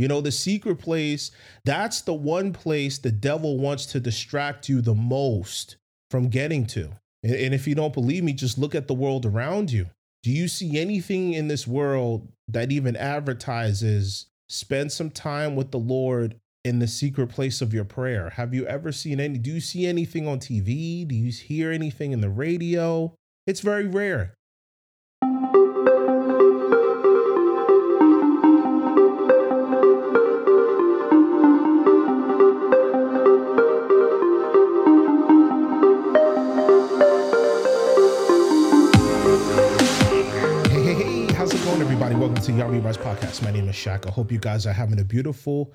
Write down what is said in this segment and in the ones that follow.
You know, the secret place, that's the one place the devil wants to distract you the most from getting to. And, if you don't believe me, just look at the world around you. Do you see anything in this world that even advertises spend some time with the Lord in the secret place of your prayer? Have you ever seen any? Do you see anything on TV? Do you hear anything in the radio? It's very rare. Welcome to Yah We Rise Podcast. My name is Shaq. I hope you guys are having a beautiful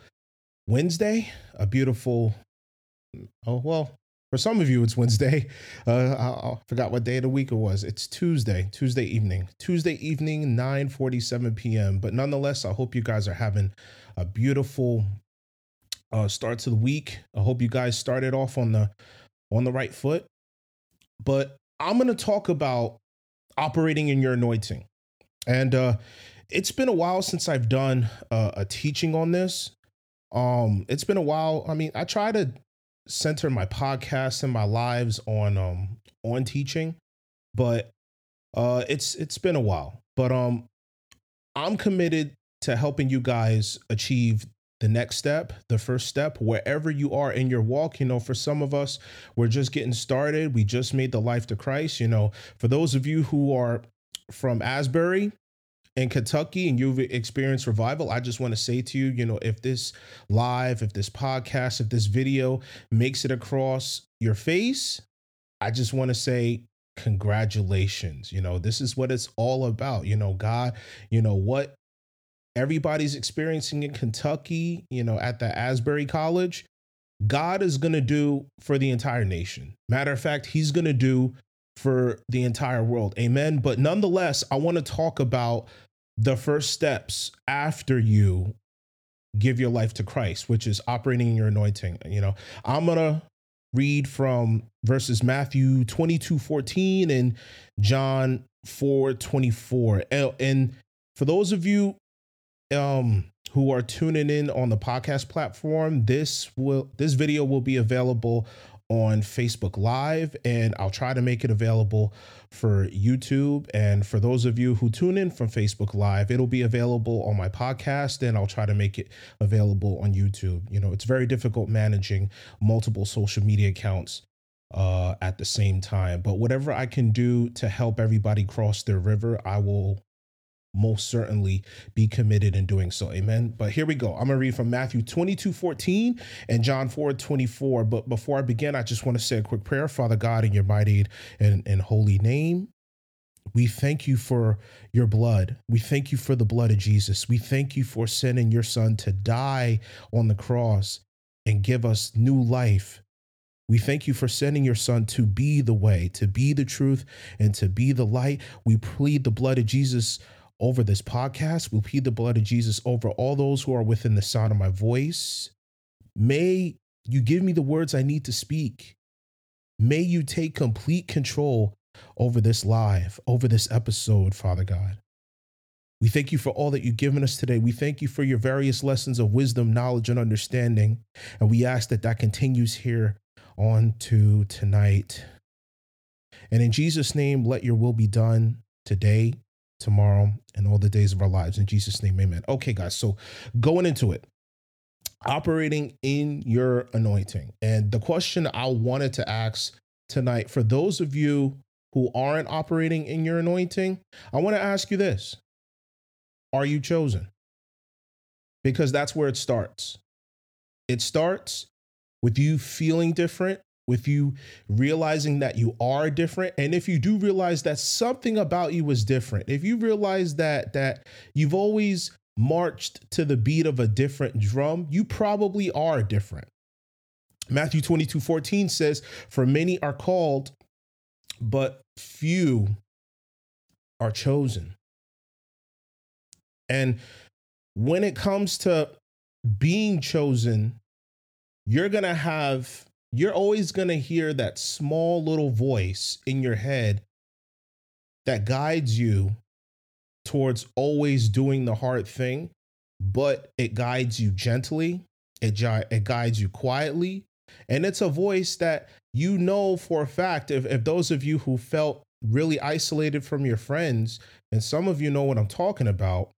Wednesday, a beautiful, oh, well, for some of you, it's Wednesday. Uh, I, I, forgot what day of the week it was. It's Tuesday, Tuesday evening, Tuesday evening, 9 47 p.m. But nonetheless, I hope you guys are having a beautiful uh, start to the week. I hope you guys started off on the on the right foot. But I'm going to talk about operating in your anointing. And uh, it's been a while since I've done uh, a teaching on this. Um, it's been a while. I mean, I try to center my podcast and my lives on um on teaching, but uh, it's it's been a while. But um, I'm committed to helping you guys achieve the next step, the first step, wherever you are in your walk. You know, for some of us, we're just getting started. We just made the life to Christ. You know, for those of you who are from Asbury, in Kentucky and you've experienced revival, I just want to say to you, you know, if this live, if this podcast, if this video makes it across your face, I just want to say congratulations. You know, this is what it's all about. You know, God, you know, what everybody's experiencing in Kentucky, you know, at the Asbury College, God is going to do for the entire nation. Matter of fact, He's going to do for the entire world. Amen. But nonetheless, I want to talk about the first steps after you give your life to Christ, which is operating in your anointing. You know, I'm going to read from verses Matthew 22 14 and John 4 24. And for those of you um, who are tuning in on the podcast platform, this will this video will be available on Facebook Live, and I'll try to make it available for YouTube. And for those of you who tune in from Facebook Live, it'll be available on my podcast, and I'll try to make it available on YouTube. You know, it's very difficult managing multiple social media accounts uh, at the same time, but whatever I can do to help everybody cross their river, I will most certainly be committed in doing so. Amen. But here we go. I'm going to read from Matthew 22 14 and John 4 24. But before I begin, I just want to say a quick prayer. Father God, in your mighty and, and holy name, we thank you for your blood. We thank you for the blood of Jesus. We thank you for sending your son to die on the cross and give us new life. We thank you for sending your son to be the way, to be the truth, and to be the light. We plead the blood of Jesus over this podcast. We plead the blood of Jesus over all those who are within the sound of my voice. May you give me the words I need to speak. May you take complete control over this live, over this episode, Father God. We thank you for all that you've given us today. We thank you for your various lessons of wisdom, knowledge, and understanding. And we ask that that continues here on to tonight. And in Jesus' name, let your will be done today tomorrow, and all the days of our lives. In Jesus' name, amen. Okay, guys, so going into it, operating in your anointing. And the question I wanted to ask tonight for those of you who aren't operating in your anointing, I want to ask you this Are you chosen? Because that's where it starts. It starts with you feeling different with you realizing that you are different. And if you do realize that something about you is different if you realize that that you've always marched to the beat of a different drum you probably are different. Matthew 22 14 says for many are called but few are chosen. And when it comes to being chosen you're to have you're always going to hear that small little voice in your head that guides you towards always doing the hard thing. but it guides you gently, it, it guides you quietly, and it's a voice that you know for a fact. If, if those of you who felt really isolated from your friends, and some of you know what I'm talking about,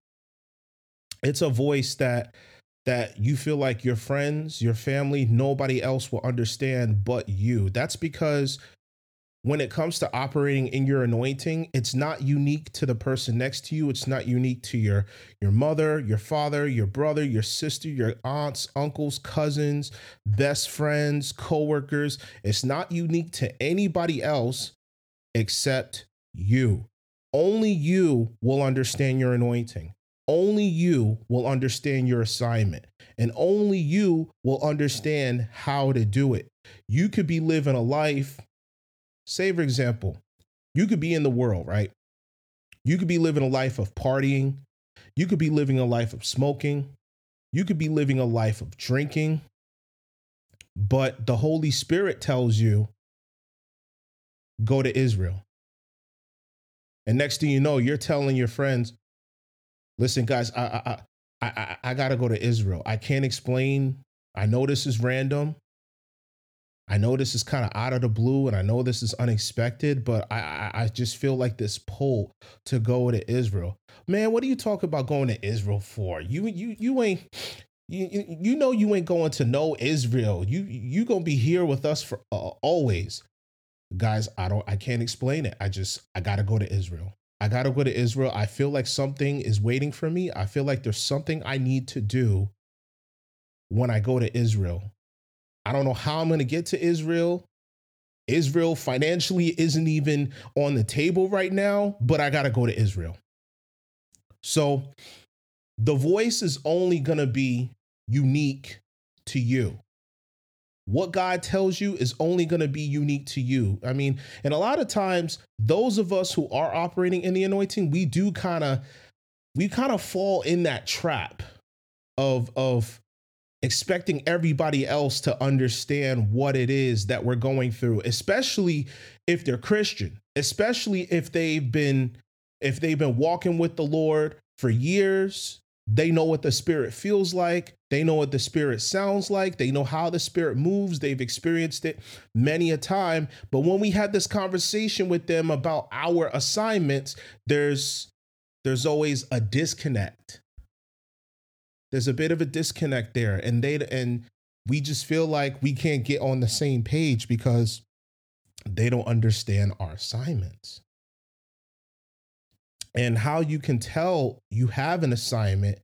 it's a voice that that you feel like your friends, your family, nobody else will understand but you. That's because when it comes to operating in your anointing, it's not unique to the person next to you. It's not unique to your your mother, your father, your brother, your sister, your aunts, uncles, cousins, best friends, coworkers. It's not unique to anybody else except you. Only you will understand your anointing. Only you will understand your assignment, and only you will understand how to do it. You could be living a life, say, for example, you could be in the world, right? You could be living a life of partying. You could be living a life of smoking. You could be living a life of drinking. But the Holy Spirit tells you go to Israel. And next thing you know, you're telling your friends, listen, guys, I I I I, gotta go to Israel. I can't explain. I know this is random. I know this is kind of out of the blue, and I know this is unexpected, but I, I, I just feel like this pull to go to Israel. Man, what do you talk about going to Israel for? You you you ain't you you know you ain't going to know Israel. You you gonna be here with us for uh, always, guys. I don't I can't explain it. I just I gotta go to Israel. I got to go to Israel. I feel like something is waiting for me. I feel like there's something I need to do when I go to Israel. I don't know how I'm going to get to Israel. Israel financially isn't even on the table right now, but I got to go to Israel. So the voice is only going to be unique to you what God tells you is only going to be unique to you. I mean, and a lot of times, those of us who are operating in the anointing, we do kind of, we kind of fall in that trap of, of, expecting everybody else to understand what it is that we're going through especially if they're christian especially if they've been if they've been walking with the lord for years they know what the spirit feels like. They know what the spirit sounds like. They know how the spirit moves. They've experienced it many a time. But when we had this conversation with them about our assignments, there's there's always a disconnect. There's a bit of a disconnect there. And they and we just feel like we can't get on the same page because they don't understand our assignments. And how you can tell you have an assignment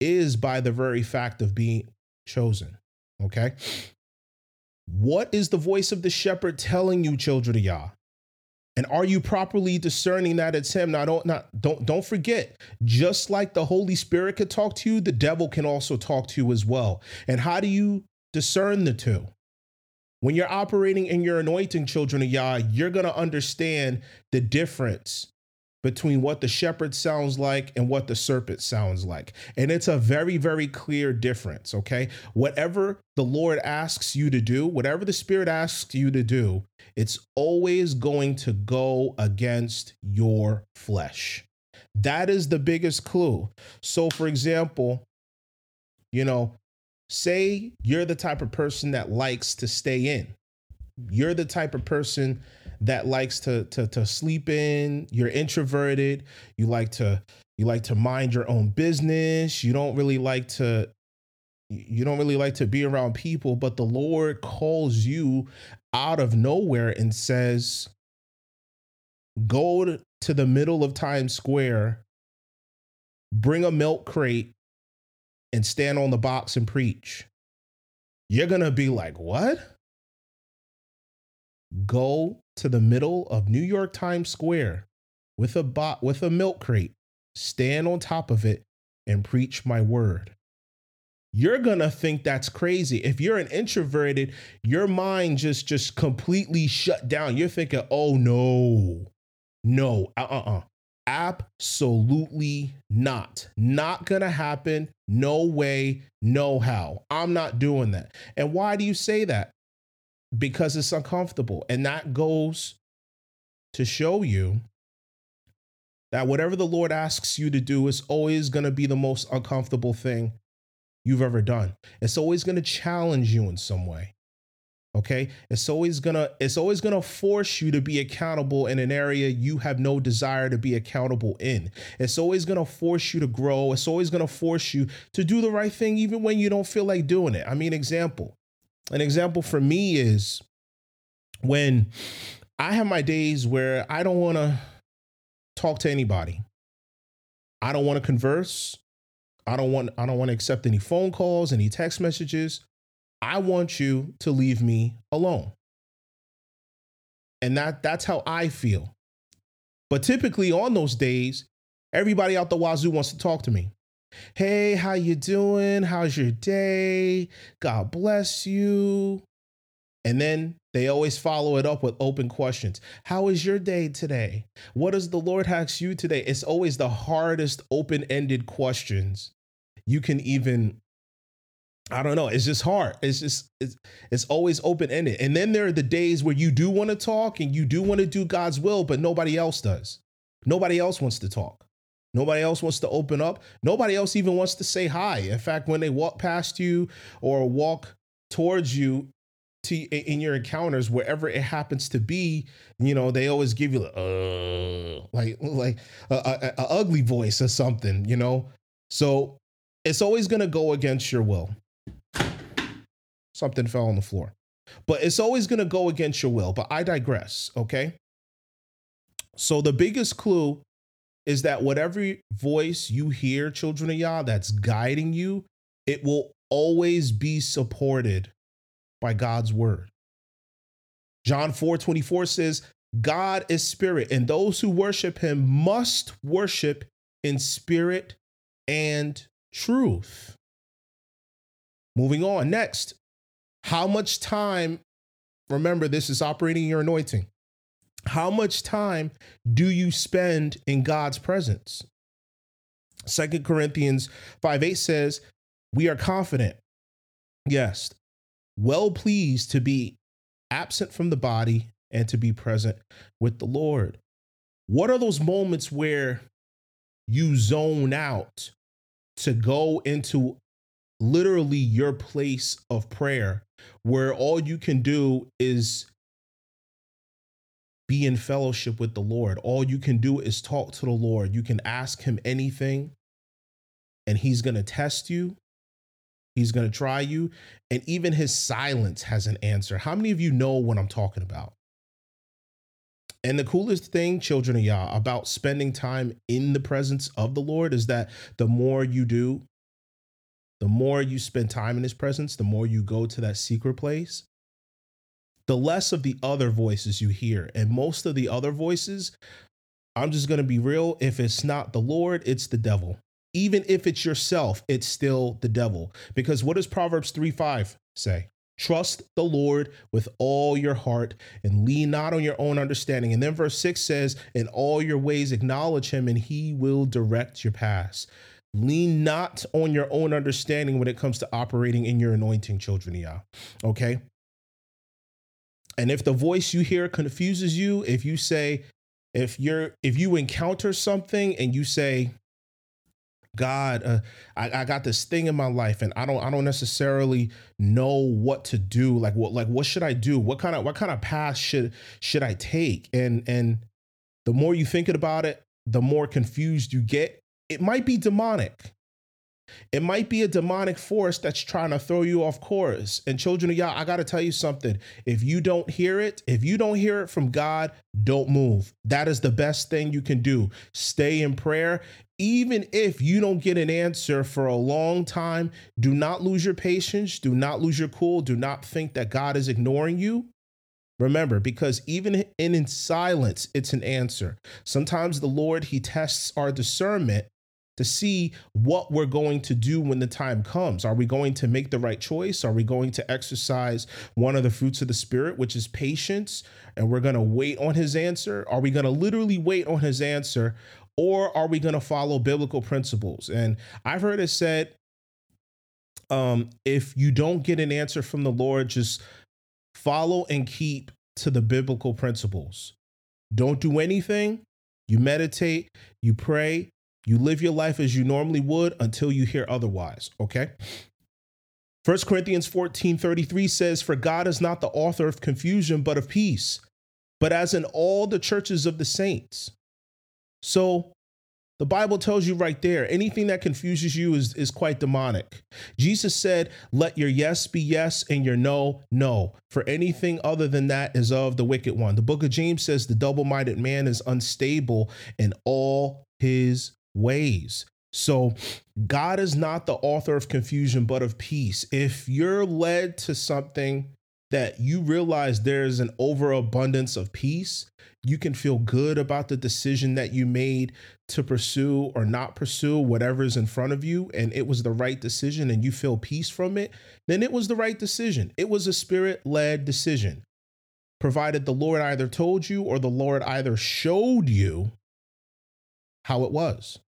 is by the very fact of being chosen. Okay. What is the voice of the shepherd telling you, children of Yah? And are you properly discerning that it's him? Now don't not don't don't forget, just like the Holy Spirit could talk to you, the devil can also talk to you as well. And how do you discern the two? When you're operating in your anointing, children of Yah, you're gonna understand the difference between what the shepherd sounds like and what the serpent sounds like. And it's a very, very clear difference, okay? Whatever the Lord asks you to do, whatever the Spirit asks you to do, it's always going to go against your flesh. That is the biggest clue. So, for example, you know, say you're the type of person that likes to stay in, you're the type of person that likes to to to sleep in. You're introverted. You like to you like to mind your own business. You don't really like to you don't really like to be around people, but the Lord calls you out of nowhere and says, Go to the middle of Times Square, bring a milk crate, and stand on the box and preach. You're going to be like, What? Go to the middle of New York Times Square with a bot with a milk crate, stand on top of it and preach my word. You're going to think that's crazy. If you're an introverted, your mind just just completely shut down. You're thinking, "Oh no. No. Uh-uh. Absolutely not. Not going to happen. No way, no how. I'm not doing that. And why do you say that? Because it's uncomfortable. And that goes to show you that whatever the Lord asks you to do is always going to be the most uncomfortable thing you've ever done. It's always going to challenge you in some way. Okay? It's always going to it's always going to force you to be accountable in an area you have no desire to be accountable in. It's always going to force you to grow. It's always going to force you to do the right thing even when you don't feel like doing it. I mean, example. An example for me is when I have my days where I don't want to talk to anybody. I don't want to converse. I don't want I don't want to accept any phone calls, any text messages. I want you to leave me alone. And that that's how I feel. But typically on those days, everybody out the wazoo wants to talk to me. Hey, how you doing? How's your day? God bless you. And then they always follow it up with open questions. How is your day today? What does the Lord ask you today? It's always the hardest open ended questions you can even. I don't know. It's just hard. It's just it's it's always open ended. And then there are the days where you do want to talk and you do want to do God's will, but nobody else does. Nobody else wants to talk. Nobody else wants to open up. Nobody else even wants to say hi. In fact, when they walk past you or walk towards you, to in your encounters wherever it happens to be you know they always give you uh, like like a, a, a ugly voice or something you know so it's always to go against your will something fell on the floor but it's always to go against your will but i digress okay so the biggest clue is that whatever voice you hear children of yah that's guiding you it will always be supported by God's word. John 4 24 says, God is spirit, and those who worship him must worship in spirit and truth. Moving on. Next, how much time, remember, this is operating your anointing. How much time do you spend in God's presence? Second Corinthians 5 8 says, We are confident, yes, well pleased to be absent from the body and to be present with the Lord. What are those moments where you zone out to go into literally your place of prayer where all you can do is be in fellowship with the Lord. All you can do is talk to the Lord. You can ask him anything and he's going to test you. He's going to try you. And even his silence has an answer. How many of you know what I'm talking about? And the coolest thing, children of Yah, about spending time in the presence of the Lord is that the more you do, the more you spend time in his presence, the more you go to that secret place, the less of the other voices you hear. And most of the other voices, I'm just going to be real, if it's not the Lord, it's the devil even if it's yourself, it's still the devil. Because what does Proverbs 3 5 say? Trust the Lord with all your heart and lean not on your own understanding. And then verse 6 says, In all your ways acknowledge him, and he will direct your paths. Lean not on your own understanding when it comes to operating in your anointing, children of Yah. Okay? And if the voice you hear confuses you, if you say, if you're if you encounter something and you say, God, uh, I, I got this thing in my life, and I don't, I don't necessarily know what to do. Like, what, like, what should I do? What kind of, what kind of path should should I take? And and the more you think about it, the more confused you get. It might be demonic. It might be a demonic force that's trying to throw you off course. And children of Yah, I got to tell you something. If you don't hear it, if you don't hear it from God, don't move. That is the best thing you can do. Stay in prayer even if you don't get an answer for a long time, do not lose your patience. Do not lose your cool. Do not think that God is ignoring you. Remember, because even in, in silence, it's an answer. Sometimes the Lord, He tests our discernment to see what we're going to do when the time comes. Are we going to make the right choice? Are we going to exercise one of the fruits of the Spirit, which is patience, and we're going to wait on His answer? Are we going to literally wait on His answer? or are we going to follow biblical principles? And I've heard it said, um, if you don't get an answer from the Lord, just follow and keep to the biblical principles. Don't do anything You meditate, you pray, you live your life as you normally would until you hear otherwise, okay? 1 Corinthians 14 33 says, For God is not the author of confusion, but of peace, but as in all the churches of the saints. So the Bible tells you right there anything that confuses you is, is quite demonic. Jesus said, Let your yes be yes and your no, no. For anything other than that is of the wicked one. The book of James says, The double minded man is unstable in all his ways. So, God is not the author of confusion, but of peace. If you're led to something that you realize there's an overabundance of peace, you can feel good about the decision that you made to pursue or not pursue whatever's in front of you, and it was the right decision and you feel peace from it, then it was the right decision. It was a spirit led decision, provided the Lord either told you or the Lord either showed you how it was.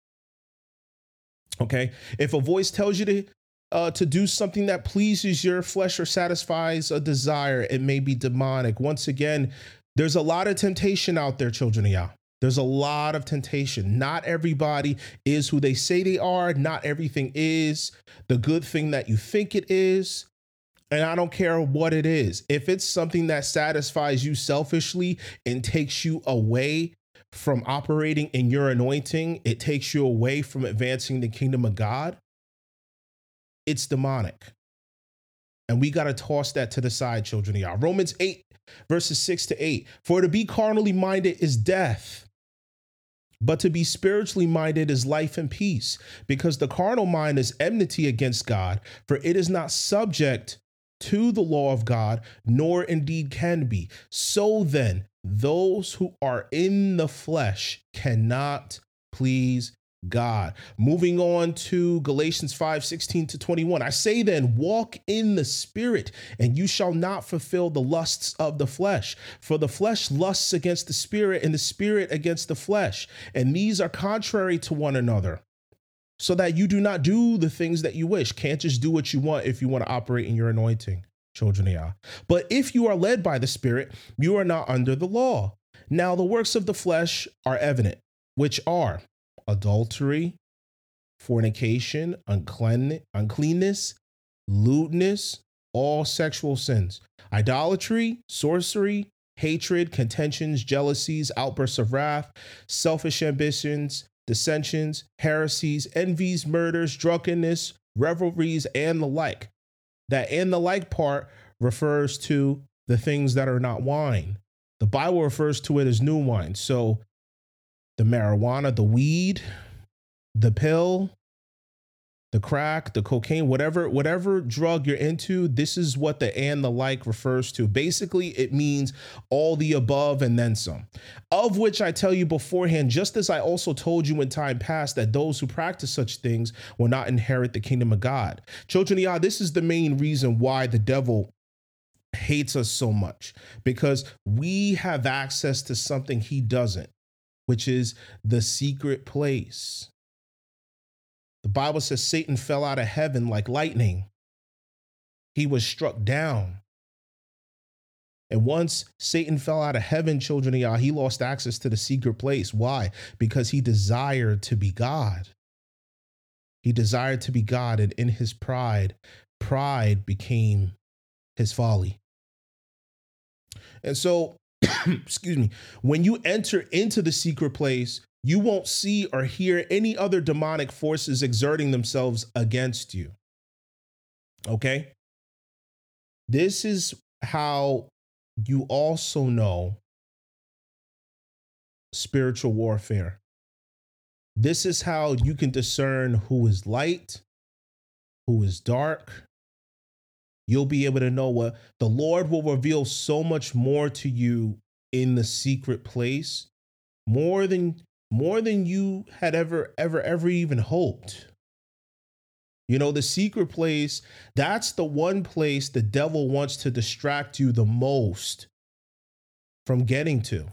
Okay. If a voice tells you to uh, to do something that pleases your flesh or satisfies a desire, it may be demonic. Once again, there's a lot of temptation out there, children of Yah. There's a lot of temptation. Not everybody is who they say they are. Not everything is the good thing that you think it is. And I don't care what it is. If it's something that satisfies you selfishly and takes you away from operating in your anointing, it takes you away from advancing the kingdom of God, it's demonic. And we got to toss that to the side, children of Yah. Romans 8, verses 6 to 8. For to be carnally minded is death, but to be spiritually minded is life and peace, because the carnal mind is enmity against God, for it is not subject to the law of God, nor indeed can be. So then, those who are in the flesh cannot please God. Moving on to Galatians 5 16 to 21. I say then, walk in the spirit, and you shall not fulfill the lusts of the flesh. For the flesh lusts against the spirit, and the spirit against the flesh. And these are contrary to one another, so that you do not do the things that you wish. Can't just do what you want if you want to operate in your anointing, children of Yah. But if you are led by the spirit, you are not under the law. Now the works of the flesh are evident, which are adultery, fornication, unclean, uncleanness, lewdness, all sexual sins, idolatry, sorcery, hatred, contentions, jealousies, outbursts of wrath, selfish ambitions, dissensions, heresies, envies, murders, drunkenness, revelries, and the like. That in the like part refers to the things that are not wine. The Bible refers to it as new wine. So the marijuana, the weed, the pill, the crack, the cocaine, whatever whatever drug you're into, this is what the and the like refers to. Basically, it means all the above and then some. Of which I tell you beforehand, just as I also told you in time past that those who practice such things will not inherit the kingdom of God. Children of Yah, this is the main reason why the devil hates us so much because we have access to something he doesn't which is the secret place. The Bible says Satan fell out of heaven like lightning. He was struck down. And once Satan fell out of heaven, children of Yah, he lost access to the secret place. Why? Because he desired to be God. He desired to be God, and in his pride, pride became his folly. And so excuse me, when you enter into the secret place, you won't see or hear any other demonic forces exerting themselves against you. Okay? This is how you also know spiritual warfare. This is how you can discern who is light, who is dark, you'll be able to know what the Lord will reveal so much more to you in the secret place, more than more than you had ever ever ever even hoped. You know, the secret place, that's the one place the devil wants to distract you the most from getting to.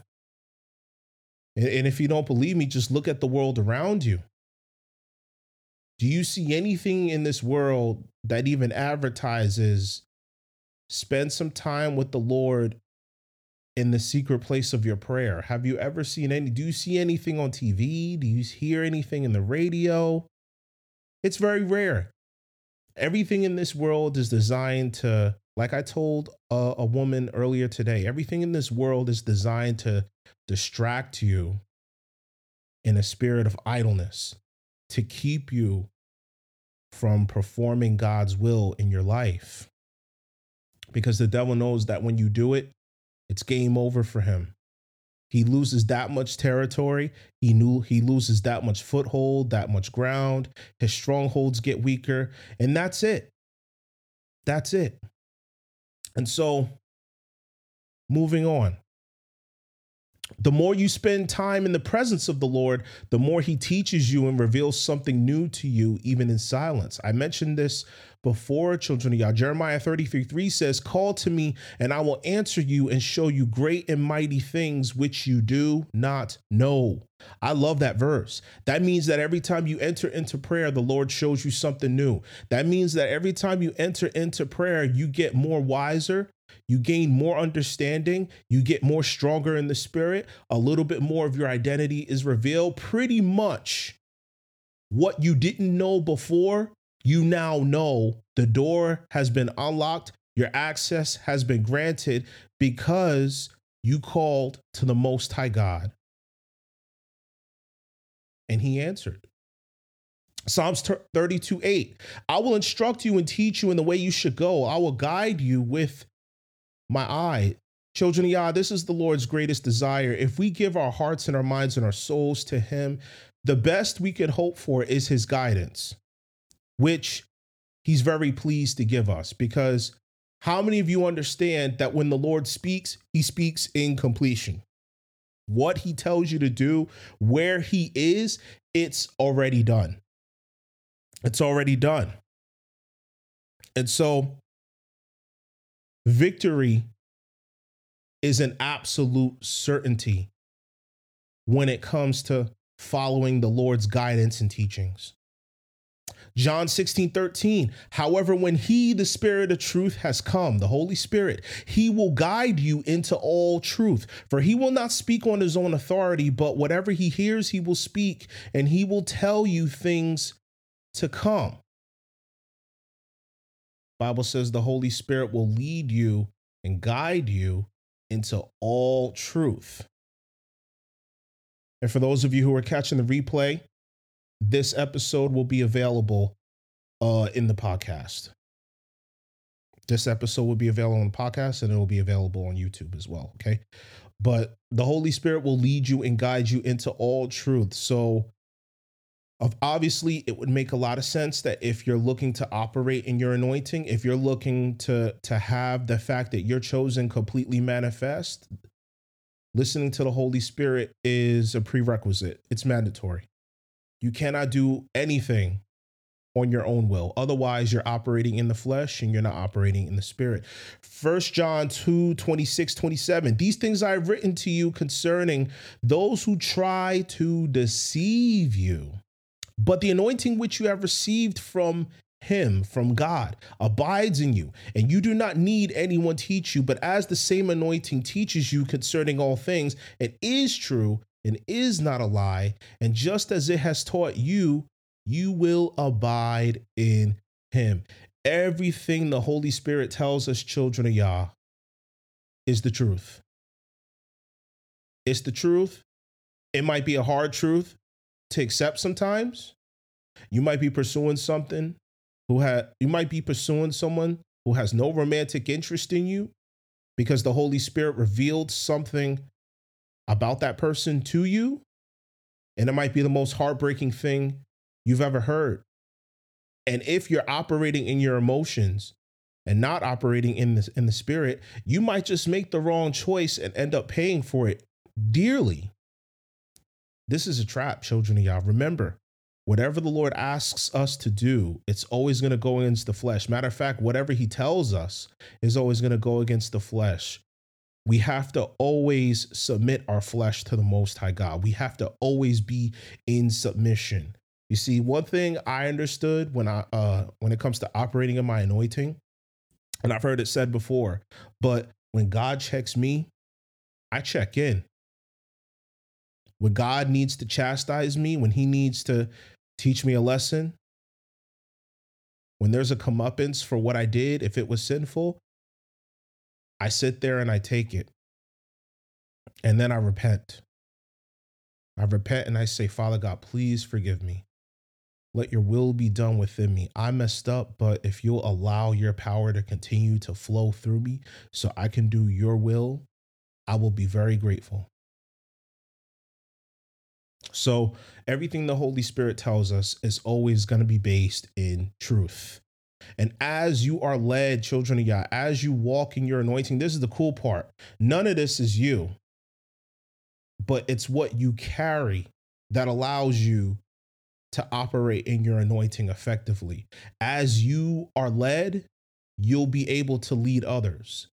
And, if you don't believe me, just look at the world around you. Do you see anything in this world that even advertises spend some time with the Lord in the secret place of your prayer? Have you ever seen any? Do you see anything on TV? Do you hear anything in the radio? It's very rare. Everything in this world is designed to, like I told a, a woman earlier today, everything in this world is designed to distract you in a spirit of idleness, to keep you from performing God's will in your life. Because the devil knows that when you do it, it's game over for him. He loses that much territory. He knew he loses that much foothold, that much ground. His strongholds get weaker, and that's it. That's it. And so, moving on. The more you spend time in the presence of the Lord, the more He teaches you and reveals something new to you, even in silence. I mentioned this before, children of Yah. Jeremiah 33 3 says, Call to me, and I will answer you and show you great and mighty things which you do not know. I love that verse. That means that every time you enter into prayer, the Lord shows you something new. That means that every time you enter into prayer, you get more wiser, you gain more understanding, you get more stronger in the spirit, a little bit more of your identity is revealed. Pretty much what you didn't know before, you now know the door has been unlocked, your access has been granted because you called to the Most High God. And He answered. Psalms 32 8. I will instruct you and teach you in the way you should go. I will guide you with my eye. Children of Yah, this is the Lord's greatest desire. If we give our hearts and our minds and our souls to Him, the best we can hope for is His guidance, which He's very pleased to give us. Because how many of you understand that when the Lord speaks, He speaks in completion? What He tells you to do, where He is, it's already done. It's already done. And so Victory is an absolute certainty when it comes to following the Lord's guidance and teachings. John 16, 13. However, when he, the Spirit of truth, has come, the Holy Spirit, he will guide you into all truth. For he will not speak on his own authority, but whatever he hears, he will speak, and he will tell you things to come. Bible says the Holy Spirit will lead you and guide you into all truth. And for those of you who are catching the replay, this episode will be available uh, in the podcast. This episode will be available on the podcast and it will be available on YouTube as well. Okay. But the Holy Spirit will lead you and guide you into all truth. So of obviously it would make a lot of sense that if you're looking to operate in your anointing if you're looking to to have the fact that you're chosen completely manifest listening to the holy spirit is a prerequisite. It's mandatory. You cannot do anything on your own will. Otherwise you're operating in the flesh and you're not operating in the spirit. First john 2 26 27 these things i have written to you concerning those who try to deceive you but the anointing which you have received from him from God abides in you, and you do not need anyone teach you, but as the same anointing teaches you concerning all things, it is true and is not a lie, and just as it has taught you, you will abide in him. Everything the Holy Spirit tells us, children of Yah, is the truth. It's the truth. It might be a hard truth, to accept sometimes. You might be pursuing something who had you might be pursuing someone who has no romantic interest in you because the Holy Spirit revealed something about that person to you. And it might be the most heartbreaking thing you've ever heard. And if you're operating in your emotions and not operating in the, in the spirit, you might just make the wrong choice and end up paying for it dearly. This is a trap, children of Yah. Remember, whatever the Lord asks us to do, it's always going to go against the flesh. Matter of fact, whatever He tells us is always going to go against the flesh. We have to always submit our flesh to the Most High God. We have to always be in submission. You see, one thing I understood when I uh when it comes to operating in my anointing, and I've heard it said before, but when God checks me, I check in. When God needs to chastise me, when He needs to teach me a lesson, when there's a comeuppance for what I did, if it was sinful, I sit there and I take it. And then I repent. I repent and I say, Father God, please forgive me. Let your will be done within me. I messed up, but if you'll allow your power to continue to flow through me so I can do your will, I will be very grateful. So, everything the Holy Spirit tells us is always going to be based in truth. And as you are led, children of Yah, as you walk in your anointing, this is the cool part. None of this is you, but it's what you carry that allows you to operate in your anointing effectively. As you are led, you'll be able to lead others.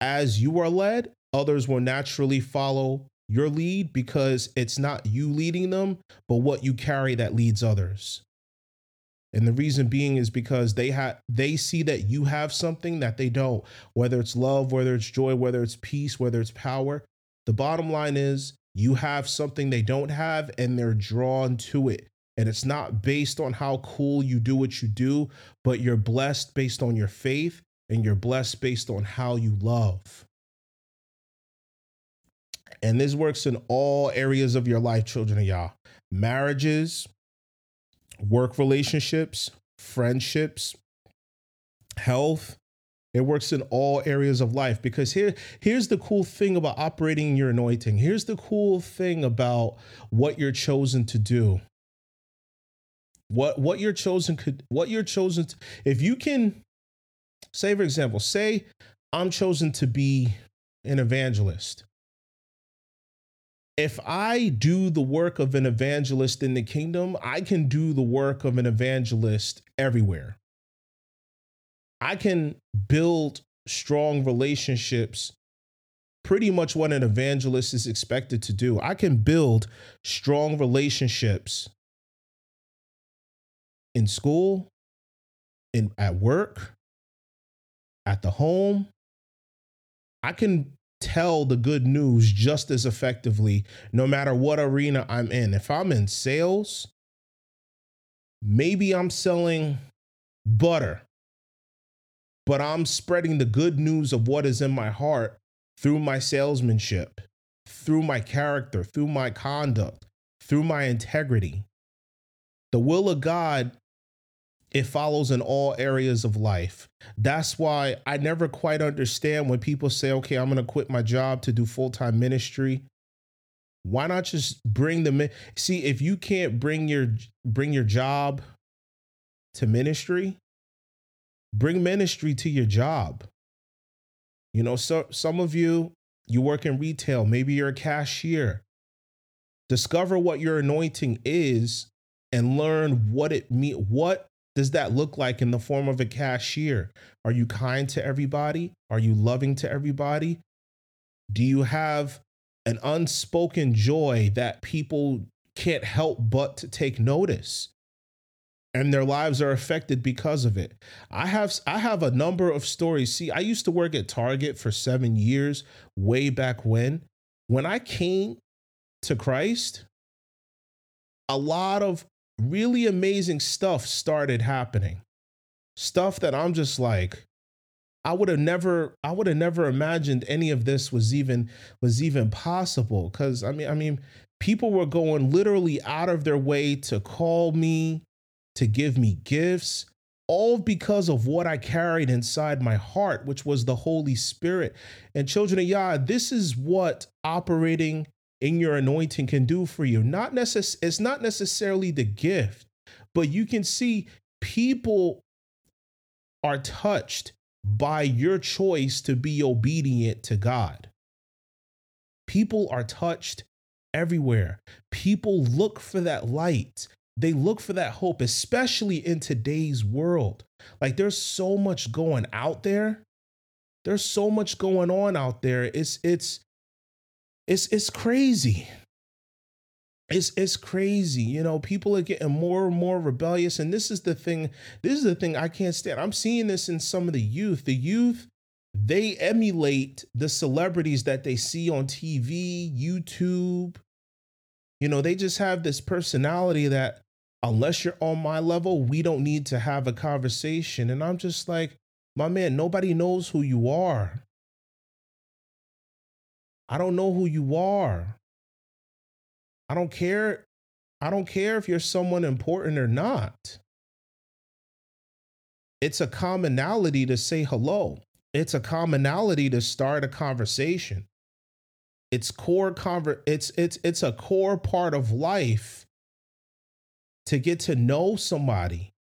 As you are led, others will naturally follow your lead because it's not you leading them, but what you carry that leads others. And the reason being is because they have they see that you have something that they don't, whether it's love, whether it's joy, whether it's peace, whether it's power. The bottom line is you have something they don't have and they're drawn to it. And it's not based on how cool you do what you do, but you're blessed based on your faith and you're blessed based on how you love. And this works in all areas of your life, children of Yah marriages, work relationships, friendships, health. It works in all areas of life because here, here's the cool thing about operating your anointing. Here's the cool thing about what you're chosen to do. What what you're chosen could what you're chosen to, if you can say for example, say I'm chosen to be an evangelist if I do the work of an evangelist in the kingdom, I can do the work of an evangelist everywhere. I can build strong relationships, pretty much what an evangelist is expected to do. I can build strong relationships in school, in at work, at the home. I can tell the good news just as effectively no matter what arena I'm in. If I'm in sales, maybe I'm selling butter, but I'm spreading the good news of what is in my heart through my salesmanship, through my character, through my conduct, through my integrity. The will of God it follows in all areas of life. That's why I never quite understand when people say, okay, I'm going to quit my job to do full time ministry. Why not just bring them See, if you can't bring your bring your job to ministry, bring ministry to your job. You know, so some of you you work in retail, maybe you're a cashier. Discover what your anointing is and learn what it mean what does that look like in the form of a cashier? Are you kind to everybody? Are you loving to everybody? Do you have an unspoken joy that people can't help but to take notice? and their lives are affected because of it. I have I have a number of stories. See, I used to work at Target for 7 years way back when. When I came to Christ, a lot of really amazing stuff started happening. Stuff that I'm just like, I would have never, I would have never imagined any of this was even was even possible. Cause I mean, I mean, people were going literally out of their way to call me, to give me gifts, all because of what I carried inside my heart, which was the Holy Spirit. And children of Yah, this is what operating in your anointing can do for you. Not necess- it's not necessarily the gift, but you can see people are touched by your choice to be obedient to God. People are touched everywhere. People look for that light. They look for that hope, especially in today's world. Like there's so much going out there. There's so much going on out there. It's it's it's it's crazy. It's it's crazy. You know, people are getting more and more rebellious. And this is the thing, this is the thing I can't stand. I'm seeing this in some of the youth. The youth, they emulate the celebrities that they see on TV, YouTube. You know, they just have this personality that unless you're on my level, we don't need to have a conversation. And I'm just like, my man, nobody knows who you are. I don't know who you are. I don't care. I don't care if you're someone important or not. It's a commonality to say hello. It's a commonality to start a conversation. It's core conver- it's it's it's a core part of life to get to know somebody.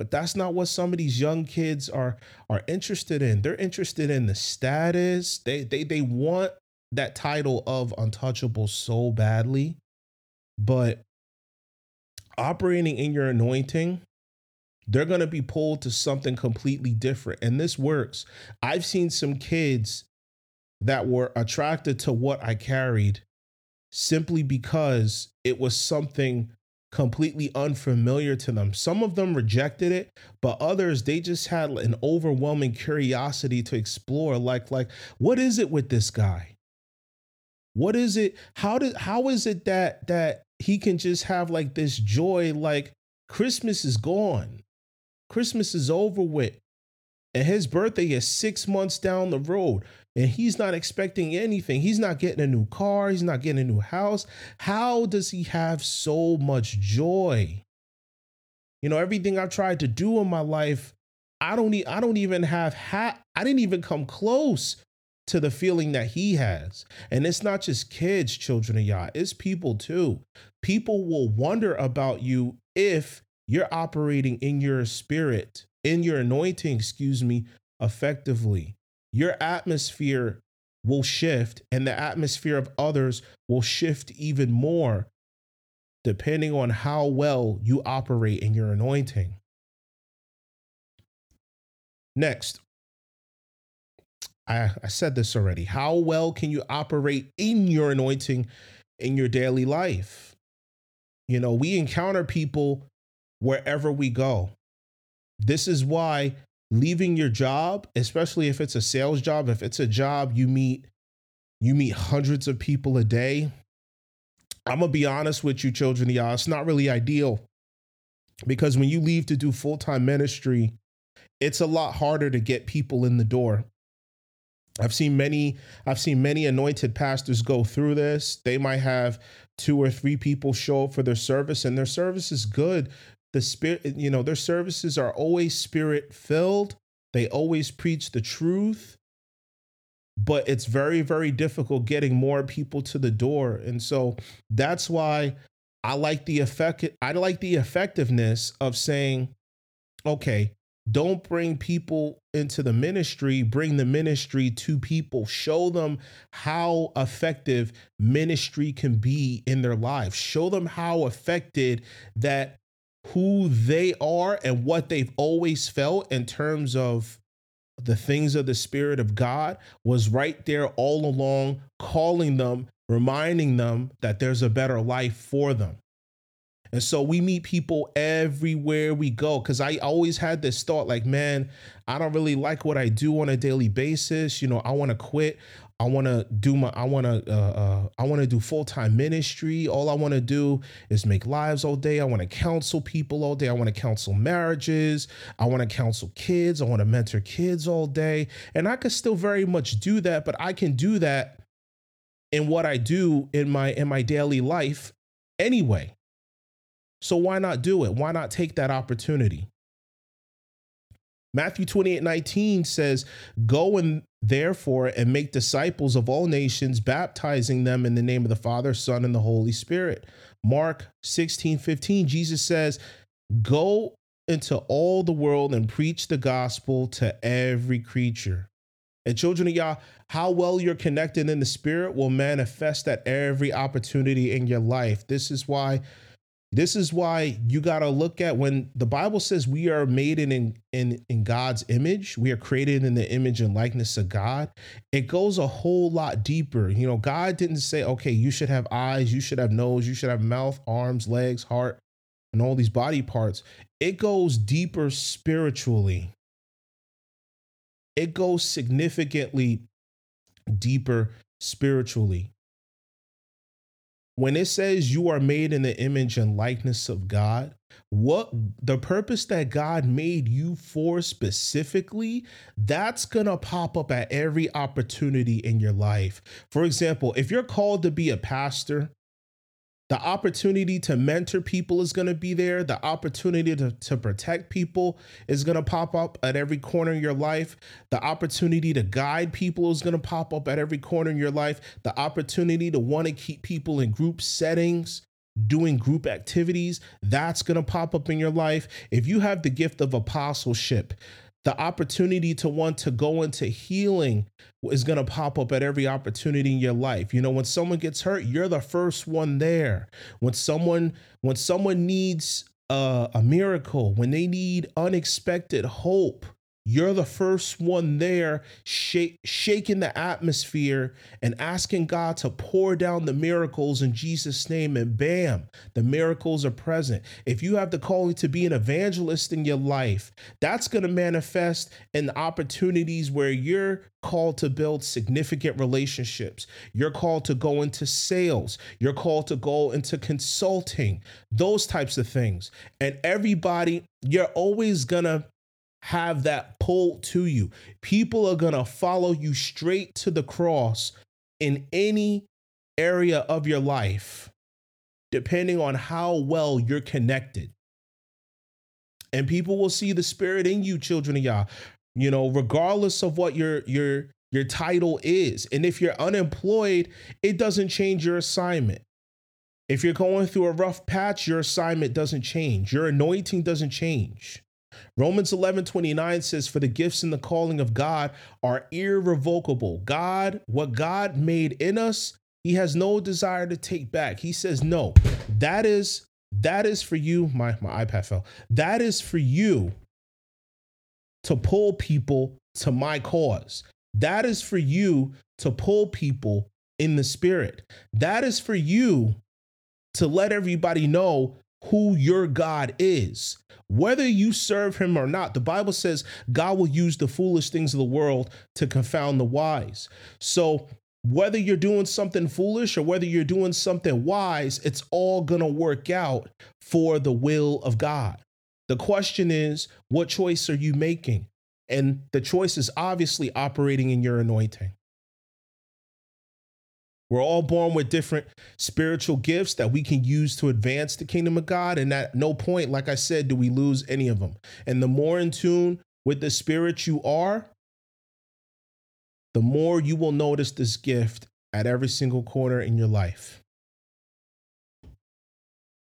But that's not what some of these young kids are are interested in. They're interested in the status. They they they want that title of untouchable so badly. But operating in your anointing, they're going to be pulled to something completely different. And this works. I've seen some kids that were attracted to what I carried simply because it was something completely unfamiliar to them. Some of them rejected it, but others they just had an overwhelming curiosity to explore like like what is it with this guy? What is it how did how is it that that he can just have like this joy like Christmas is gone. Christmas is over with. And his birthday is 6 months down the road and he's not expecting anything. He's not getting a new car, he's not getting a new house. How does he have so much joy? You know, everything I've tried to do in my life, I don't I don't even have ha- I didn't even come close to the feeling that he has. And it's not just kids, children of Yah, it's people too. People will wonder about you if you're operating in your spirit, in your anointing, excuse me, effectively your atmosphere will shift and the atmosphere of others will shift even more depending on how well you operate in your anointing. Next, I, I, said this already. How well can you operate in your anointing in your daily life? You know, we encounter people wherever we go. This is why leaving your job, especially if it's a sales job, if it's a job you meet you meet hundreds of people a day. I'm gonna be honest with you, children, y'all. It's not really ideal because when you leave to do full time ministry, it's a lot harder to get people in the door. I've seen many I've seen many anointed pastors go through this. They might have two or three people show up for their service and their service is good, the spirit you know their services are always spirit filled they always preach the truth. But it's very very difficult getting more people to the door. And so that's why i like the effect i like the effectiveness of saying okay don't bring people into the ministry. Bring the ministry to people. Show them how effective ministry can be in their lives. Show them how affected that who they are and what they've always felt in terms of the things of the Spirit of God was right there all along, calling them, reminding them that there's a better life for them. And so we meet people everywhere we go. Cause I always had this thought like, man, I don't really like what I do on a daily basis. You know, I want to quit. I want to do my I want to uh, uh, I want to do full-time ministry. All I want to do is make lives all day. I want to counsel people all day. I want to counsel marriages. I want to counsel kids. I want to mentor kids all day. And I could still very much do that, but I can do that in what I do in my in my daily life anyway. So why not do it? Why not take that opportunity? Matthew 28 19 says, Go and therefore and make disciples of all nations, baptizing them in the name of the Father, Son, and the Holy Spirit. Mark 16 15, Jesus says, Go into all the world and preach the gospel to every creature. And children of Yah, how well you're connected in the spirit will manifest at every opportunity in your life. This is why this is why you got to look at when the Bible says we are made in, in in God's image, we are created in the image and likeness of God. It goes a whole lot deeper. You know, God didn't say, "Okay, you should have eyes, you should have nose, you should have mouth, arms, legs, heart, and all these body parts." It goes deeper spiritually. it goes significantly deeper spiritually. When it says you are made in the image and likeness of God, what the purpose that God made you for specifically, that's gonna pop up at every opportunity in your life. For example, if you're called to be a pastor, the opportunity to mentor people is going to be there. The opportunity to, to protect people is going to pop up at every corner of your life. The opportunity to guide people is going to pop up at every corner in your life. The opportunity to want to keep people in group settings, doing group activities, that's going to pop up in your life. If you have the gift of apostleship, the opportunity to want to go into healing is going to pop up at every opportunity in your life. You know when someone gets hurt you're the first one there. When someone when someone needs a, a miracle when they need unexpected hope you're the first one there shaking the atmosphere and asking God to pour down the miracles in Jesus' name. And bam, the miracles are present. If you have the calling to be an evangelist in your life, that's going to manifest in opportunities where you're called to build significant relationships. You're called to go into sales. You're called to go into consulting, those types of things. And everybody, you're always going to have that pull to you. People are going to follow you straight to the cross in any area of your life, depending on how well you're connected. And people will see the spirit in you, children of Yah, you know, regardless of what your your your title is. And if you're unemployed, it doesn't change your assignment. If you're going through a rough patch, your assignment doesn't change. Your anointing doesn't change. Romans 11 29 says, For the gifts and the calling of God are irrevocable. God, what God made in us, he has no desire to take back. He says, No, that is that is for you. My my iPad fell. That is for you to pull people to my cause. That is for you to pull people in the spirit. That is for you to let everybody know who your God is. Whether you serve him or not, the Bible says God will use the foolish things of the world to confound the wise. So, whether you're doing something foolish or whether you're doing something wise, it's all going to work out for the will of God. The question is, what choice are you making? And the choice is obviously operating in your anointing. We're all born with different spiritual gifts that we can use to advance the kingdom of God. And at no point, like I said, do we lose any of them. And the more in tune with the spirit you are, the more you will notice this gift at every single corner in your life.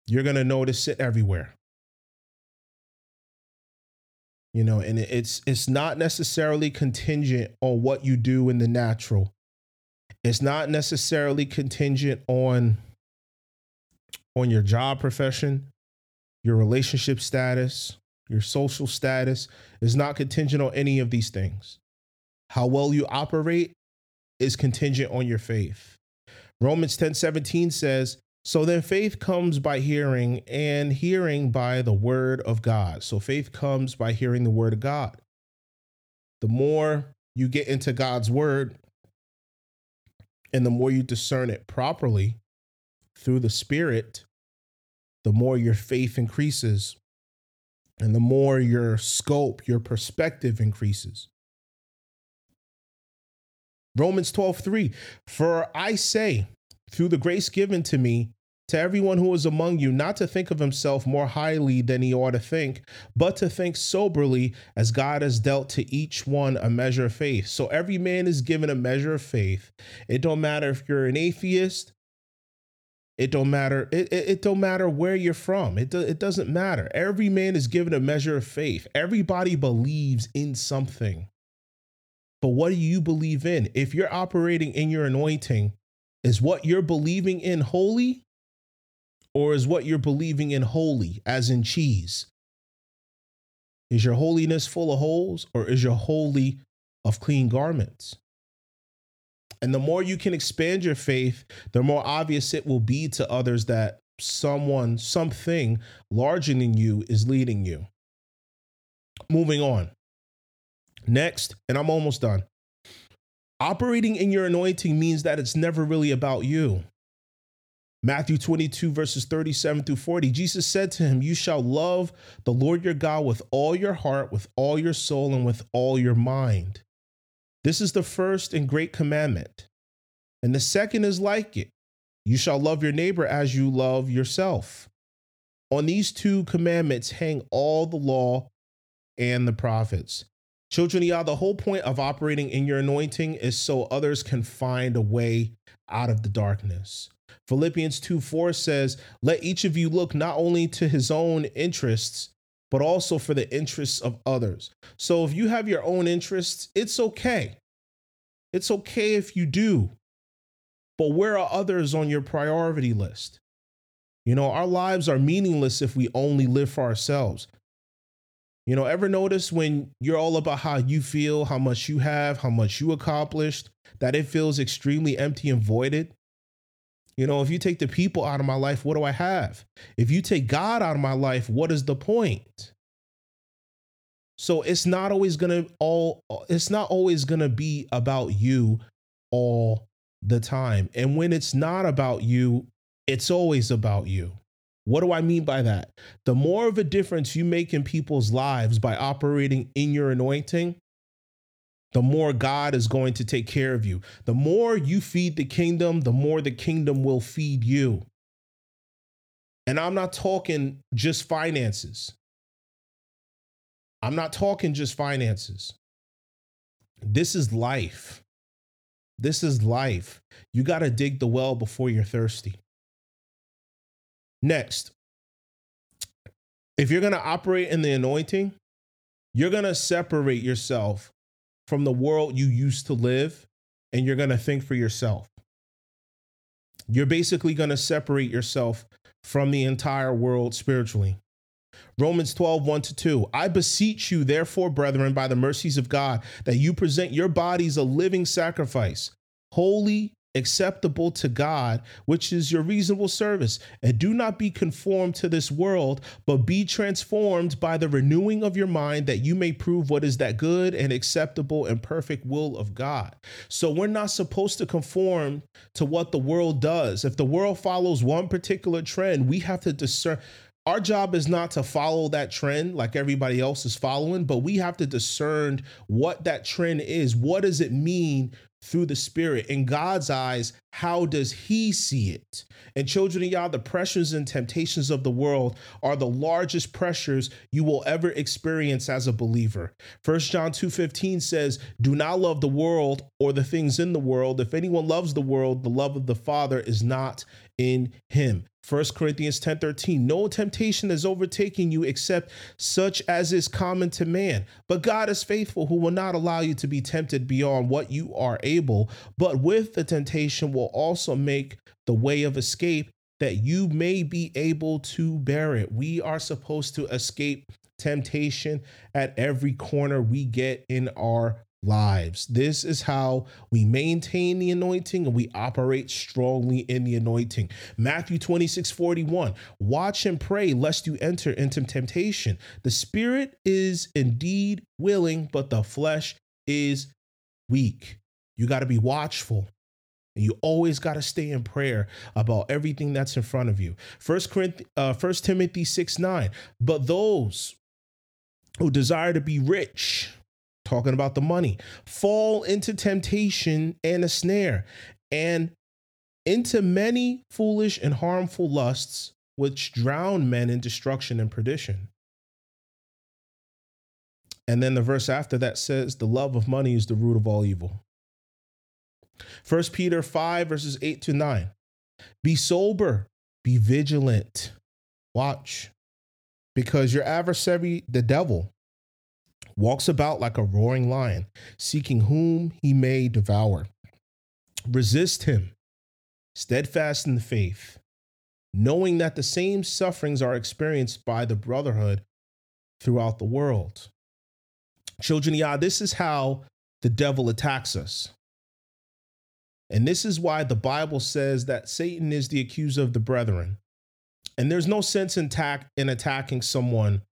You're going to notice it everywhere. You know, and it's it's not necessarily contingent on what you do in the natural it's not necessarily contingent on on your job profession, your relationship status, your social status. It's not contingent on any of these things. How well you operate is contingent on your faith. Romans 10 17 says, So then faith comes by hearing, and hearing by the word of God. So faith comes by hearing the word of God. The more you get into God's word, and the more you discern it properly through the Spirit, the more your faith increases and the more your scope, your perspective increases. Romans 12, 3 For I say, through the grace given to me, to everyone who is among you not to think of himself more highly than he ought to think, but to think soberly as God has dealt to each one a measure of faith. So every man is given a measure of faith. It don't matter if you're an atheist. It don't matter. It, it, it don't matter where you're from. It, do, it doesn't matter. Every man is given a measure of faith. Everybody believes in something. But what do you believe in? If you're operating in your anointing, is what you're believing in holy? Or is what you're believing in holy, as in cheese? Is your holiness full of holes, or is your holy of clean garments? And the more you can expand your faith, the more obvious it will be to others that someone, something larger than you is leading you. Moving on. Next, and I'm almost done. Operating in your anointing means that it's never really about you. Matthew 22, verses 37 through 40, Jesus said to him, You shall love the Lord your God with all your heart, with all your soul, and with all your mind. This is the first and great commandment. And the second is like it you shall love your neighbor as you love yourself. On these two commandments hang all the law and the prophets. Children Yah, the whole point of operating in your anointing is so others can find a way out of the darkness. Philippians 2 4 says, Let each of you look not only to his own interests, but also for the interests of others. So if you have your own interests, it's okay. It's okay if you do. But where are others on your priority list? You know, our lives are meaningless if we only live for ourselves. You know, ever notice when you're all about how you feel, how much you have, how much you accomplished, that it feels extremely empty and voided? You know, if you take the people out of my life, what do I have? If you take God out of my life, what is the point? So it's not always going to all it's not always going to be about you all the time. And when it's not about you, it's always about you. What do I mean by that? The more of a difference you make in people's lives by operating in your anointing, the more God is going to take care of you. The more you feed the kingdom, the more the kingdom will feed you. And I'm not talking just finances. I'm not talking just finances. This is life. This is life. You got to dig the well before you're thirsty. Next, if you're going to operate in the anointing, you're going to separate yourself from the world you used to live and you're going to think for yourself. You're basically going to separate yourself from the entire world spiritually. Romans 12, 1 to 2. I beseech you, therefore, brethren, by the mercies of God, that you present your bodies a living sacrifice, holy, acceptable to God, which is your reasonable service. And do not be conformed to this world, but be transformed by the renewing of your mind that you may prove what is that good and acceptable and perfect will of God. So we're not supposed to conform to what the world does. If the world follows one particular trend, we have to discern our job is not to follow that trend like everybody else is following, but we have to discern what that trend is. What does it mean through the Spirit. In God's eyes, how does He see it? And children of Yah, the pressures and temptations of the world are the largest pressures you will ever experience as a believer. First John 2:15 says, "Do not love the world or the things in the world. If anyone loves the world, the love of the Father is not in him." 1 Corinthians 10 13. No temptation has overtaken you except such as is common to man. But God is faithful, who will not allow you to be tempted beyond what you are able, but with the temptation will also make the way of escape that you may be able to bear it. We are supposed to escape temptation at every corner we get in our lives. This is how we maintain the anointing and we operate strongly in the anointing. Matthew 26 41. Watch and pray lest you enter into temptation. The spirit is indeed willing, but the flesh is weak. You got to be watchful. And you always got to stay in prayer about everything that's in front of you. First Corinthians, uh, First Timothy 6 9. But those who desire to be rich, talking about the money, fall into temptation and a snare, and into many foolish and harmful lusts, which drown men in destruction and perdition. And then the verse after that says, The love of money is the root of all evil. 1 Peter 5, verses 8 to 9. Be sober, be vigilant, watch, because your adversary, the devil, walks about like a roaring lion, seeking whom he may devour. Resist him, steadfast in the faith, knowing that the same sufferings are experienced by the brotherhood throughout the world. Children, Yah, this is how the devil attacks us. And this is why the Bible says that Satan is the accuser of the brethren. And there's no sense in, tack, in attacking someone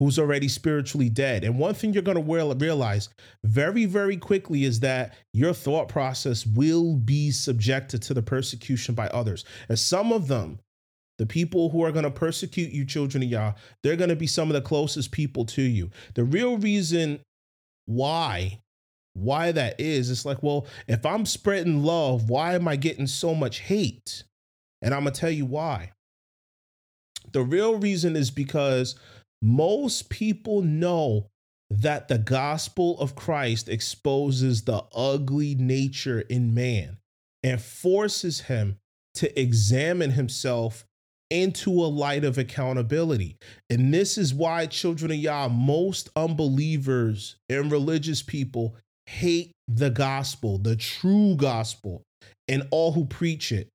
who's already spiritually dead. And one thing you're going to realize very, very quickly is that your thought process will be subjected to the persecution by others. And some of them, the people who are going to persecute you, children of Yah, they're going to be some of the closest people to you. The real reason why why that is it's like well if i'm spreading love why am i getting so much hate and i'm gonna tell you why the real reason is because most people know that the gospel of Christ exposes the ugly nature in man and forces him to examine himself into a light of accountability. And this is why, children of Yah, most unbelievers and religious people hate the gospel, the true gospel, and all who preach it.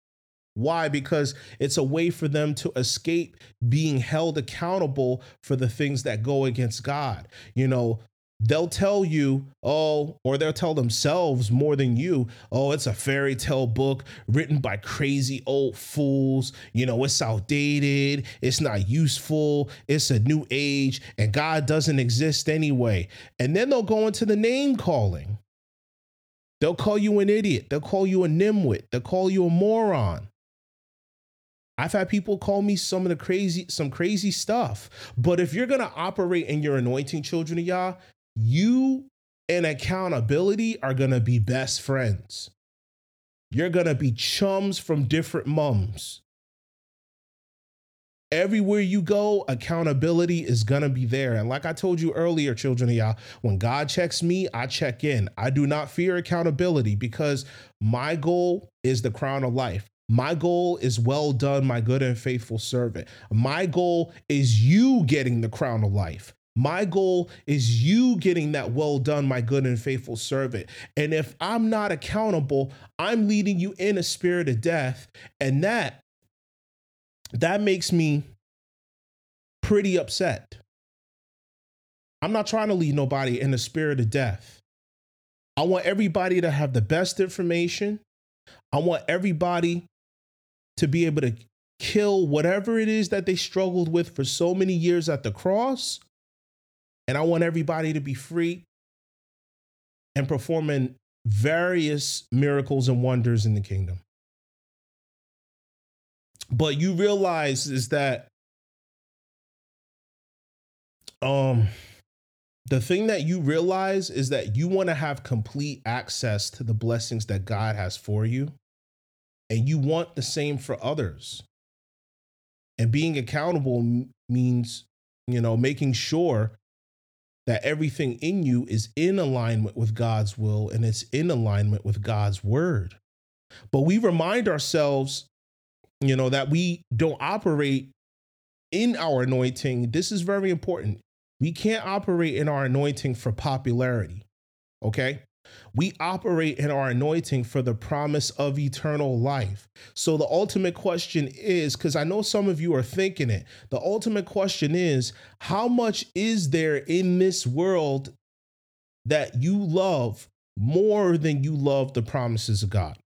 Why? Because it's a way for them to escape being held accountable for the things that go against God. You know, they'll tell you, oh, or they'll tell themselves more than you, oh, it's a fairy tale book written by crazy old fools. You know, it's outdated, it's not useful, it's a new age, and God doesn't exist anyway. And then they'll go into the name calling. They'll call you an idiot. They'll call you a nimwit. They'll call you a moron. I've had people call me some of the crazy, some crazy stuff. But if you're gonna operate in your anointing, children of Yah, you and accountability are gonna be best friends. You're gonna be chums from different mums. Everywhere you go, accountability is going to be there. And like I told you earlier, children of Yah, when God checks me, I check in. I do not fear accountability because my goal is the crown of life. My goal is well done, my good and faithful servant. My goal is you getting the crown of life. My goal is you getting that well done, my good and faithful servant. And if I'm not accountable, I'm leading you in a spirit of death. And that that makes me pretty upset. I'm not trying to lead nobody in a spirit of death. I want everybody to have the best information. I want everybody to be able to kill whatever it is that they struggled with for so many years at the cross. And I want everybody to be free and performing various miracles and wonders in the kingdom. But you realize is that um the thing that you realize is that you want to have complete access to the blessings that God has for you and you want the same for others. And being accountable means, you know, making sure that everything in you is in alignment with God's will and it's in alignment with God's word. But we remind ourselves, you know, that we don't operate in our anointing. This is very important. We can't operate in our anointing for popularity. Okay. We operate in our anointing for the promise of eternal life. So the ultimate question is because I know some of you are thinking it. The ultimate question is how much is there in this world that you love more than you love the promises of God?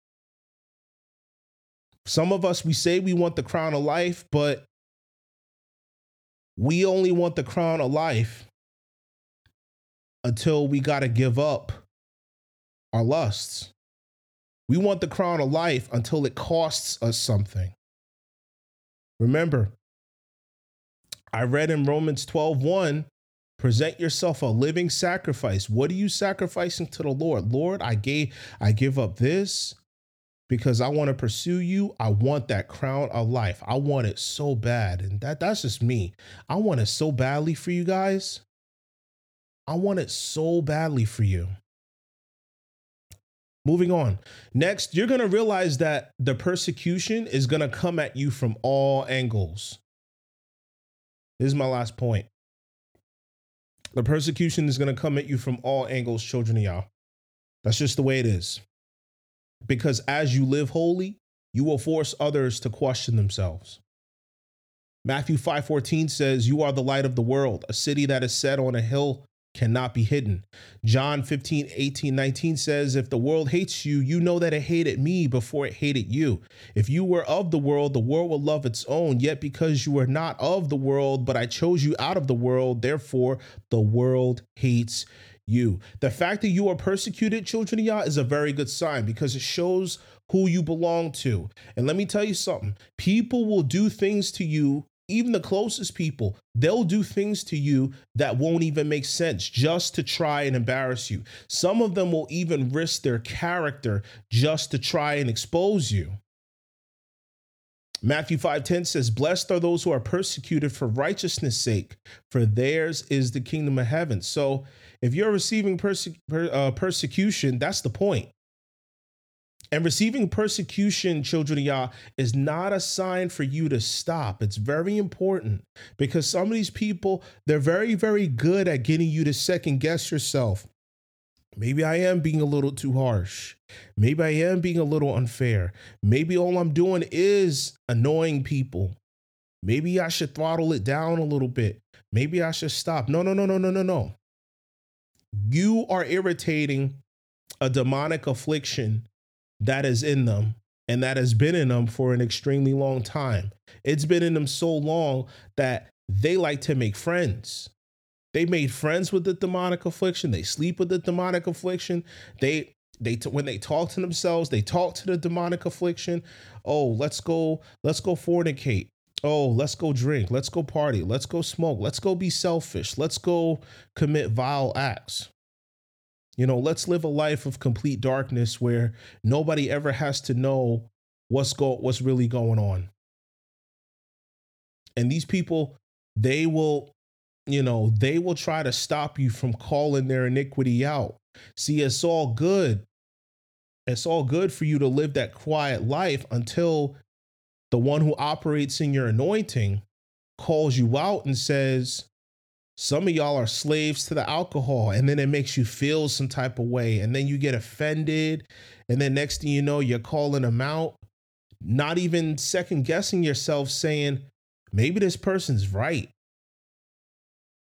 Some of us, we say we want the crown of life, but we only want the crown of life until we got to give up our lusts. We want the crown of life until it costs us something. Remember, I read in Romans 12 1, present yourself a living sacrifice. What are you sacrificing to the Lord? Lord, I gave, I give up this because I want to pursue you. I want that crown of life. I want it so bad. And that that's just me. I want it so badly for you guys. I want it so badly for you. Moving on. Next, you're going to realize that the persecution is going to come at you from all angles. This is my last point. The persecution is going to come at you from all angles, children of Yah. That's just the way it is. Because as you live holy, you will force others to question themselves. Matthew 5:14 says, "You are the light of the world. A city that is set on a hill cannot be hidden. John 15, 18, 19 says, If the world hates you, you know that it hated me before it hated you. If you were of the world, the world will love its own. Yet because you are not of the world, but I chose you out of the world, therefore the world hates you. The fact that you are persecuted, children of Yah, is a very good sign because it shows who you belong to. And let me tell you something people will do things to you even the closest people, they'll do things to you that won't even make sense just to try and embarrass you. Some of them will even risk their character just to try and expose you. Matthew 5:10 says, "Blessed are those who are persecuted for righteousness' sake, for theirs is the kingdom of heaven." So, if you're receiving perse- per, uh, persecution, that's the point. And receiving persecution, children of Yah, is not a sign for you to stop. It's very important because some of these people, they're very, very good at getting you to second guess yourself. Maybe I am being a little too harsh. Maybe I am being a little unfair. Maybe all I'm doing is annoying people. Maybe I should throttle it down a little bit. Maybe I should stop. No, no, no, no, no, no, no. You are irritating a demonic affliction that is in them and that has been in them for an extremely long time. It's been in them so long that they like to make friends. They made friends with the demonic affliction. They sleep with the demonic affliction. They they when they talk to themselves, they talk to the demonic affliction. Oh, let's go, let's go fornicate. Oh, let's go drink. Let's go party. Let's go smoke. Let's go be selfish. Let's go commit vile acts. You know, let's live a life of complete darkness where nobody ever has to know what's go what's really going on. And these people, they will, you know, they will try to stop you from calling their iniquity out. See, it's all good. It's all good for you to live that quiet life until the one who operates in your anointing calls you out and says, some of y'all are slaves to the alcohol, and then it makes you feel some type of way, and then you get offended, and then next thing you know, you're calling them out, not even second guessing yourself, saying, maybe this person's right.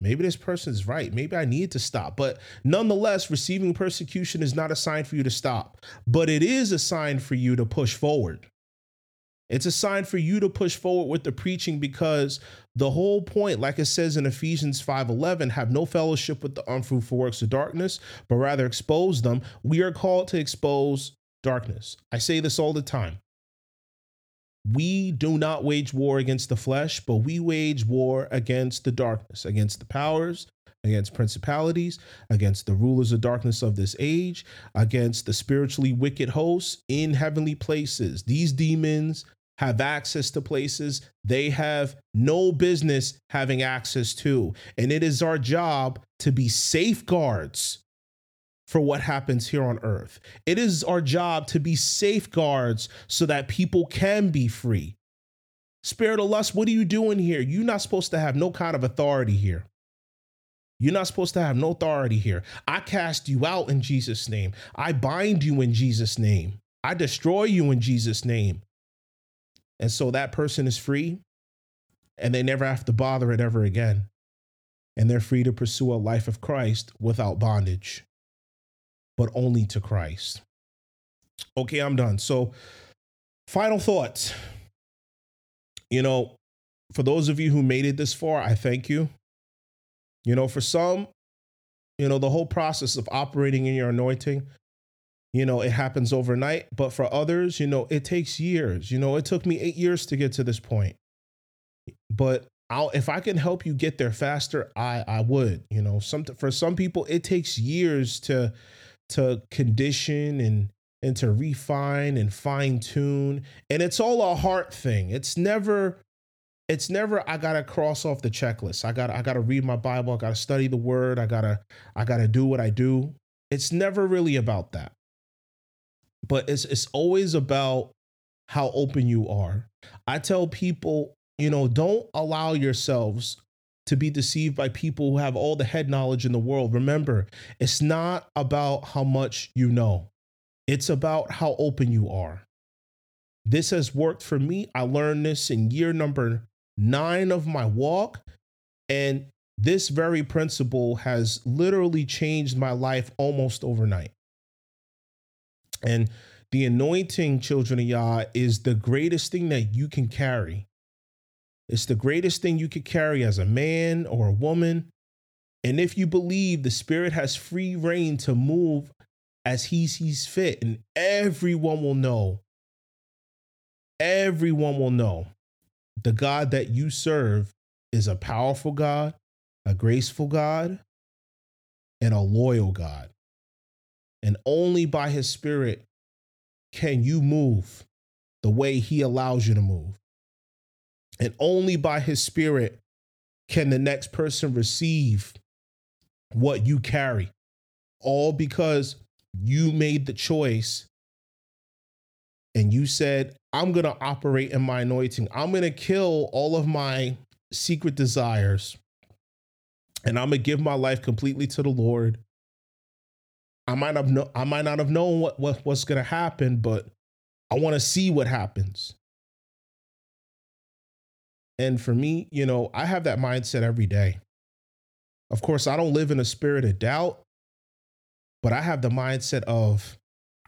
Maybe this person's right. Maybe I need to stop. But nonetheless, receiving persecution is not a sign for you to stop, but it is a sign for you to push forward. It's a sign for you to push forward with the preaching because the whole point, like it says in Ephesians 5:11, have no fellowship with the unfruitful works of darkness, but rather expose them. We are called to expose darkness. I say this all the time. We do not wage war against the flesh, but we wage war against the darkness, against the powers, against principalities, against the rulers of darkness of this age, against the spiritually wicked hosts in heavenly places. These demons, have access to places they have no business having access to. And it is our job to be safeguards for what happens here on earth. It is our job to be safeguards so that people can be free. Spirit of lust, what are you doing here? You're not supposed to have no kind of authority here. You're not supposed to have no authority here. I cast you out in Jesus' name. I bind you in Jesus' name. I destroy you in Jesus' name. And so that person is free and they never have to bother it ever again. And they're free to pursue a life of Christ without bondage, but only to Christ. Okay, I'm done. So, final thoughts. You know, for those of you who made it this far, I thank you. You know, for some, you know, the whole process of operating in your anointing, you know, it happens overnight. But for others, you know, it takes years. You know, it took me eight years to get to this point. But I'll, if I can help you get there faster, I I would. You know, some for some people it takes years to to condition and and to refine and fine tune, and it's all a heart thing. It's never it's never I gotta cross off the checklist. I gotta I gotta read my Bible. I gotta study the Word. I gotta I gotta do what I do. It's never really about that but it's it's always about how open you are. I tell people, you know, don't allow yourselves to be deceived by people who have all the head knowledge in the world. Remember, it's not about how much you know. It's about how open you are. This has worked for me. I learned this in year number 9 of my walk and this very principle has literally changed my life almost overnight. And the anointing, children of Yah, is the greatest thing that you can carry. It's the greatest thing you could carry as a man or a woman. And if you believe the Spirit has free reign to move as He sees fit, and everyone will know, everyone will know the God that you serve is a powerful God, a graceful God, and a loyal God. And only by His Spirit can you move the way He allows you to move. And only by His Spirit can the next person receive what you carry, all because you made the choice and you said, I'm going to operate in my anointing. I'm going to kill all of my secret desires and I'm going to give my life completely to the Lord. I might have no, I might not have known what, what what's going to happen, but I want to see what happens. And for me, you know, I have that mindset every day. Of course, I don't live in a spirit of doubt, but I have the mindset of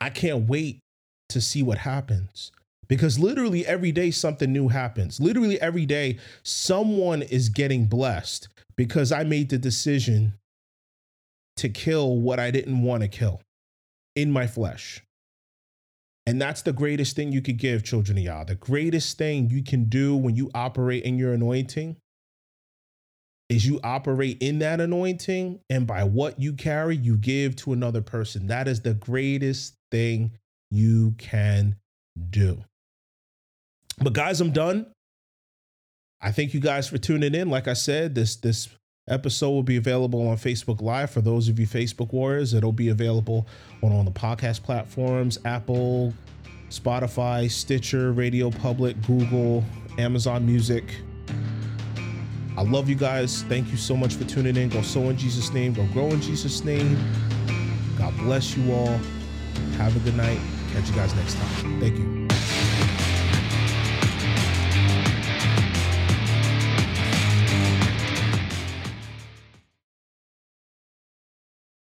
I can't wait to see what happens. Because literally every day something new happens. Literally every day someone is getting blessed because I made the decision to kill what I didn't want to kill in my flesh. And that's the greatest thing you could give children of Yah. The greatest thing you can do when you operate in your anointing is you operate in that anointing and by what you carry you give to another person that is the greatest thing you can do but guys i'm done i thank you guys for tuning in like i said this this episode will be available on facebook live for those of you facebook warriors it'll be available on all the podcast platforms apple spotify stitcher radio public google amazon music I love you guys. Thank you so much for tuning in. Go sow in Jesus' name. Go grow in Jesus' name. God bless you all. Have a good night. Catch you guys next time. Thank you.